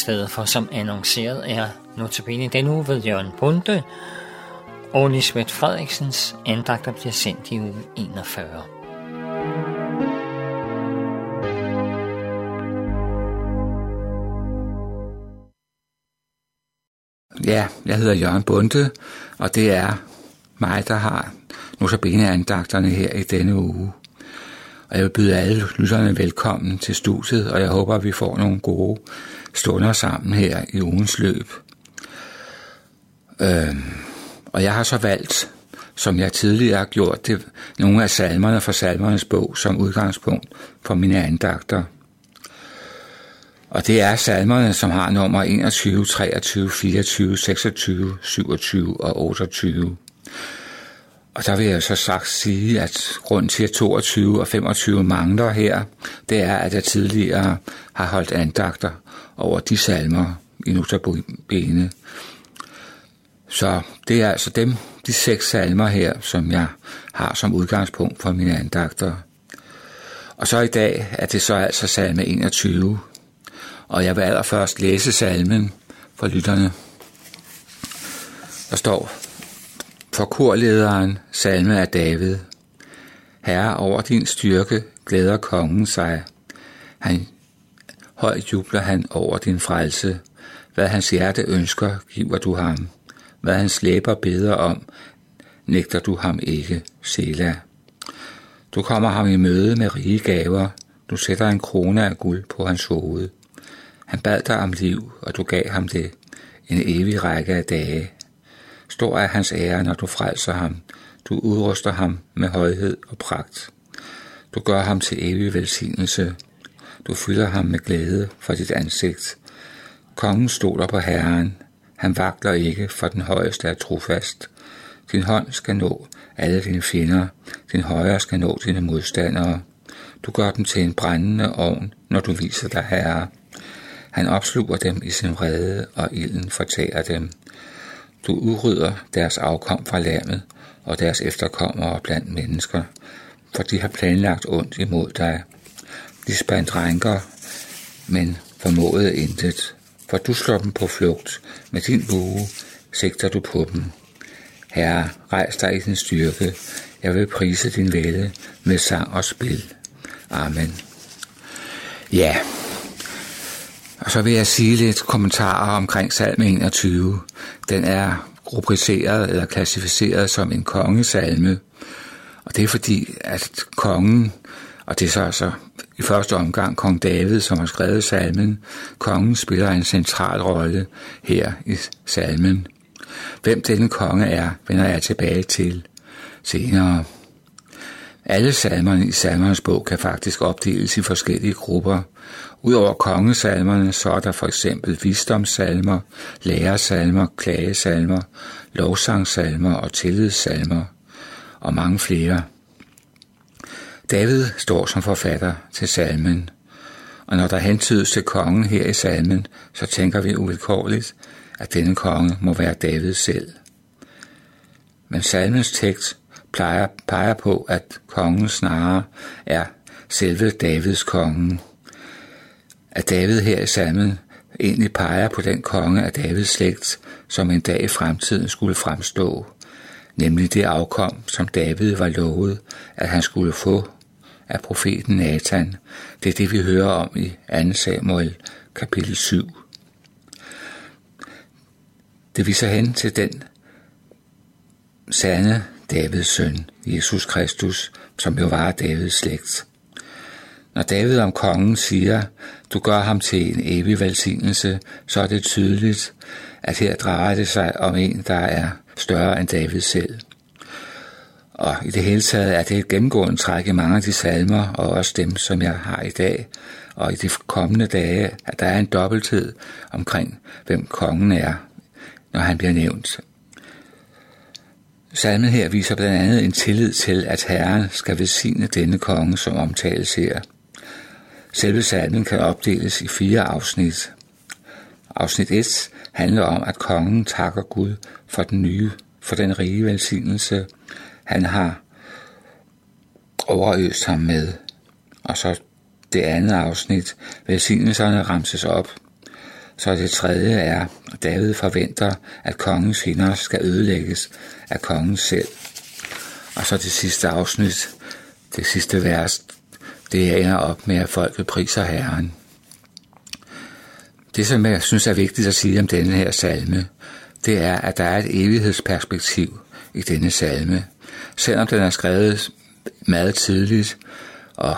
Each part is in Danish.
stedet for som annonceret er notabene den uge ved Jørgen Bunde, og Lisbeth Frederiksens andagter bliver sendt i uge 41. Ja, jeg hedder Jørgen Bunde, og det er mig, der har notabene andagterne her i denne uge. Og jeg vil byde alle lytterne velkommen til studiet, og jeg håber, at vi får nogle gode stunder sammen her i ugens løb. Øhm, og jeg har så valgt, som jeg tidligere har gjort det, nogle af salmerne fra salmernes bog som udgangspunkt for mine andagter. Og det er salmerne, som har nummer 21, 23, 24, 26, 27 og 28. Og der vil jeg så sagt sige, at grund til at 22 og 25 mangler her, det er, at jeg tidligere har holdt andagter over de salmer i notabene. Så det er altså dem, de seks salmer her, som jeg har som udgangspunkt for mine andagter. Og så i dag er det så altså salme 21, og jeg vil allerførst læse salmen for lytterne. Der står, for korlederen salme af David. Herre, over din styrke glæder kongen sig. Han højt jubler han over din frelse. Hvad hans hjerte ønsker, giver du ham. Hvad hans læber beder om, nægter du ham ikke, Sela. Du kommer ham i møde med rige gaver. Du sætter en krone af guld på hans hoved. Han bad dig om liv, og du gav ham det, en evig række af dage. Stor er hans ære, når du frelser ham. Du udruster ham med højhed og pragt. Du gør ham til evig velsignelse. Du fylder ham med glæde for dit ansigt. Kongen stoler på Herren. Han vakler ikke, for den højeste er trofast. Din hånd skal nå alle dine fjender. Din højre skal nå dine modstandere. Du gør dem til en brændende ovn, når du viser dig herre. Han opsluger dem i sin vrede, og ilden fortærer dem. Du udrydder deres afkom fra landet og deres efterkommere blandt mennesker, for de har planlagt ondt imod dig. De spandt rænker, men formåede intet, for du slår dem på flugt. Med din bue sigter du på dem. Herre, rejs dig i din styrke. Jeg vil prise din vælde med sang og spil. Amen. Ja, og så vil jeg sige lidt kommentarer omkring salme 21. Den er rubriceret eller klassificeret som en kongesalme, og det er fordi, at kongen, og det er så altså i første omgang kong David, som har skrevet salmen, kongen spiller en central rolle her i salmen. Hvem denne konge er, vender jeg tilbage til senere. Alle salmerne i salmernes bog kan faktisk opdeles i forskellige grupper. Udover kongesalmerne, så er der for eksempel visdomssalmer, lærersalmer, klagesalmer, lovsangsalmer og tillidssalmer, og mange flere. David står som forfatter til salmen, og når der hentydes til kongen her i salmen, så tænker vi uvilkårligt, at denne konge må være David selv. Men salmens tekst plejer, peger på, at kongen snarere er selve Davids konge. At David her i salmen egentlig peger på den konge af Davids slægt, som en dag i fremtiden skulle fremstå, nemlig det afkom, som David var lovet, at han skulle få af profeten Nathan. Det er det, vi hører om i 2 Samuel kapitel 7. Det viser hen til den sande Davids søn, Jesus Kristus, som jo var Davids slægt. Når David om kongen siger, du gør ham til en evig velsignelse, så er det tydeligt, at her drejer det sig om en, der er større end David selv. Og i det hele taget er det et gennemgående træk i mange af de salmer, og også dem, som jeg har i dag, og i de kommende dage, at der er en dobbelthed omkring, hvem kongen er, når han bliver nævnt. Salmen her viser blandt andet en tillid til, at Herren skal velsigne denne konge, som omtales her. Selve salmen kan opdeles i fire afsnit. Afsnit 1 handler om, at kongen takker Gud for den nye, for den rige velsignelse, han har overøst ham med. Og så det andet afsnit, velsignelserne ramses op. Så det tredje er, at David forventer, at kongens fjender skal ødelægges af kongen selv. Og så det sidste afsnit, det sidste vers, det ender op med, at folket priser Herren. Det, som jeg synes er vigtigt at sige om denne her salme, det er, at der er et evighedsperspektiv i denne salme. Selvom den er skrevet meget tidligt og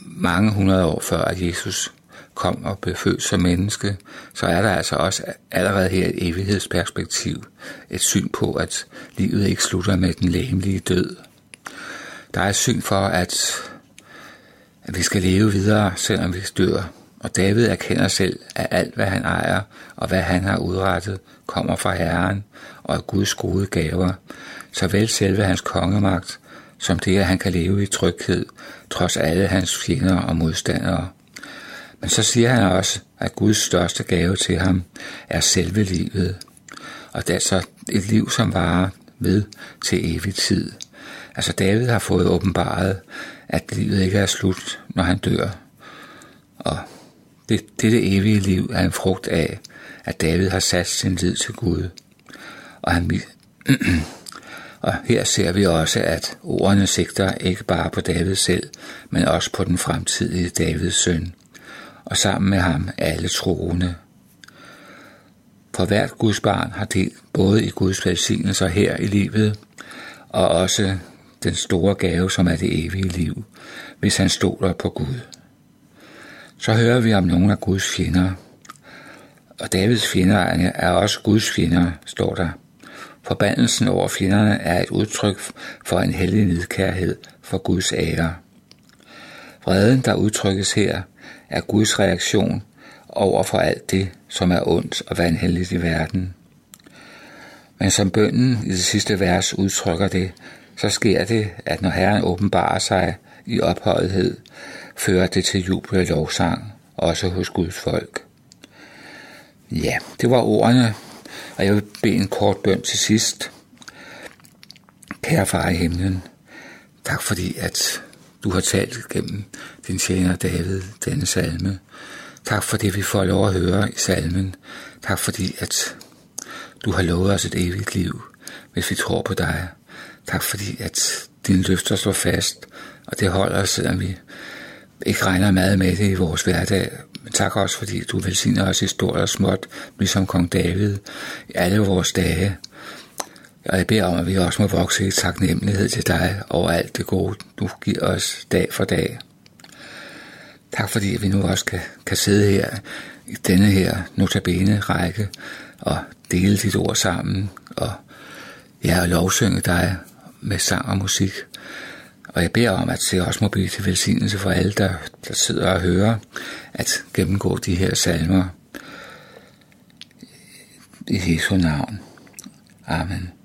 mange hundrede år før, at Jesus kom og blev født som menneske, så er der altså også allerede her et evighedsperspektiv, et syn på, at livet ikke slutter med den læmelige død. Der er et syn for, at, at vi skal leve videre, selvom vi dør. Og David erkender selv, at alt, hvad han ejer og hvad han har udrettet, kommer fra Herren og er Guds gode gaver, såvel selve hans kongemagt, som det, at han kan leve i tryghed, trods alle hans fjender og modstandere. Men så siger han også, at Guds største gave til ham er selve livet, og det er så et liv, som varer ved til evig tid. Altså David har fået åbenbaret, at livet ikke er slut, når han dør. Og det, dette evige liv er en frugt af, at David har sat sin lid til Gud. Og, han, og her ser vi også, at ordene sigter ikke bare på David selv, men også på den fremtidige Davids søn, og sammen med ham alle troende. For hvert Guds barn har del både i Guds velsignelser her i livet, og også den store gave, som er det evige liv, hvis han stoler på Gud. Så hører vi om nogle af Guds fjender, og Davids fjender er også Guds fjender, står der. Forbandelsen over fjenderne er et udtryk for en hellig nedkærhed for Guds ære. Vreden, der udtrykkes her, er Guds reaktion over for alt det, som er ondt og vanhelligt i verden. Men som bønden i det sidste vers udtrykker det, så sker det, at når Herren åbenbarer sig i ophøjethed, fører det til jubel og lovsang, også hos Guds folk. Ja, det var ordene, og jeg vil bede en kort bøn til sidst. Kære far i himlen, tak fordi, at du har talt gennem din tjener David denne salme. Tak for det, vi får lov at høre i salmen. Tak fordi, at du har lovet os et evigt liv, hvis vi tror på dig. Tak fordi, at dine løfter står fast, og det holder os, selvom vi ikke regner meget med det i vores hverdag. Men tak også, fordi du velsigner os i stort og småt, ligesom kong David, i alle vores dage. Og jeg beder om, at vi også må vokse i taknemmelighed til dig over alt det gode, du giver os dag for dag. Tak fordi vi nu også kan, kan sidde her i denne her notabene række og dele dit ord sammen og, ja, og lovsynge dig med sang og musik. Og jeg beder om, at det også må blive til velsignelse for alle, der, der sidder og hører, at gennemgå de her salmer i Jesu navn. Amen.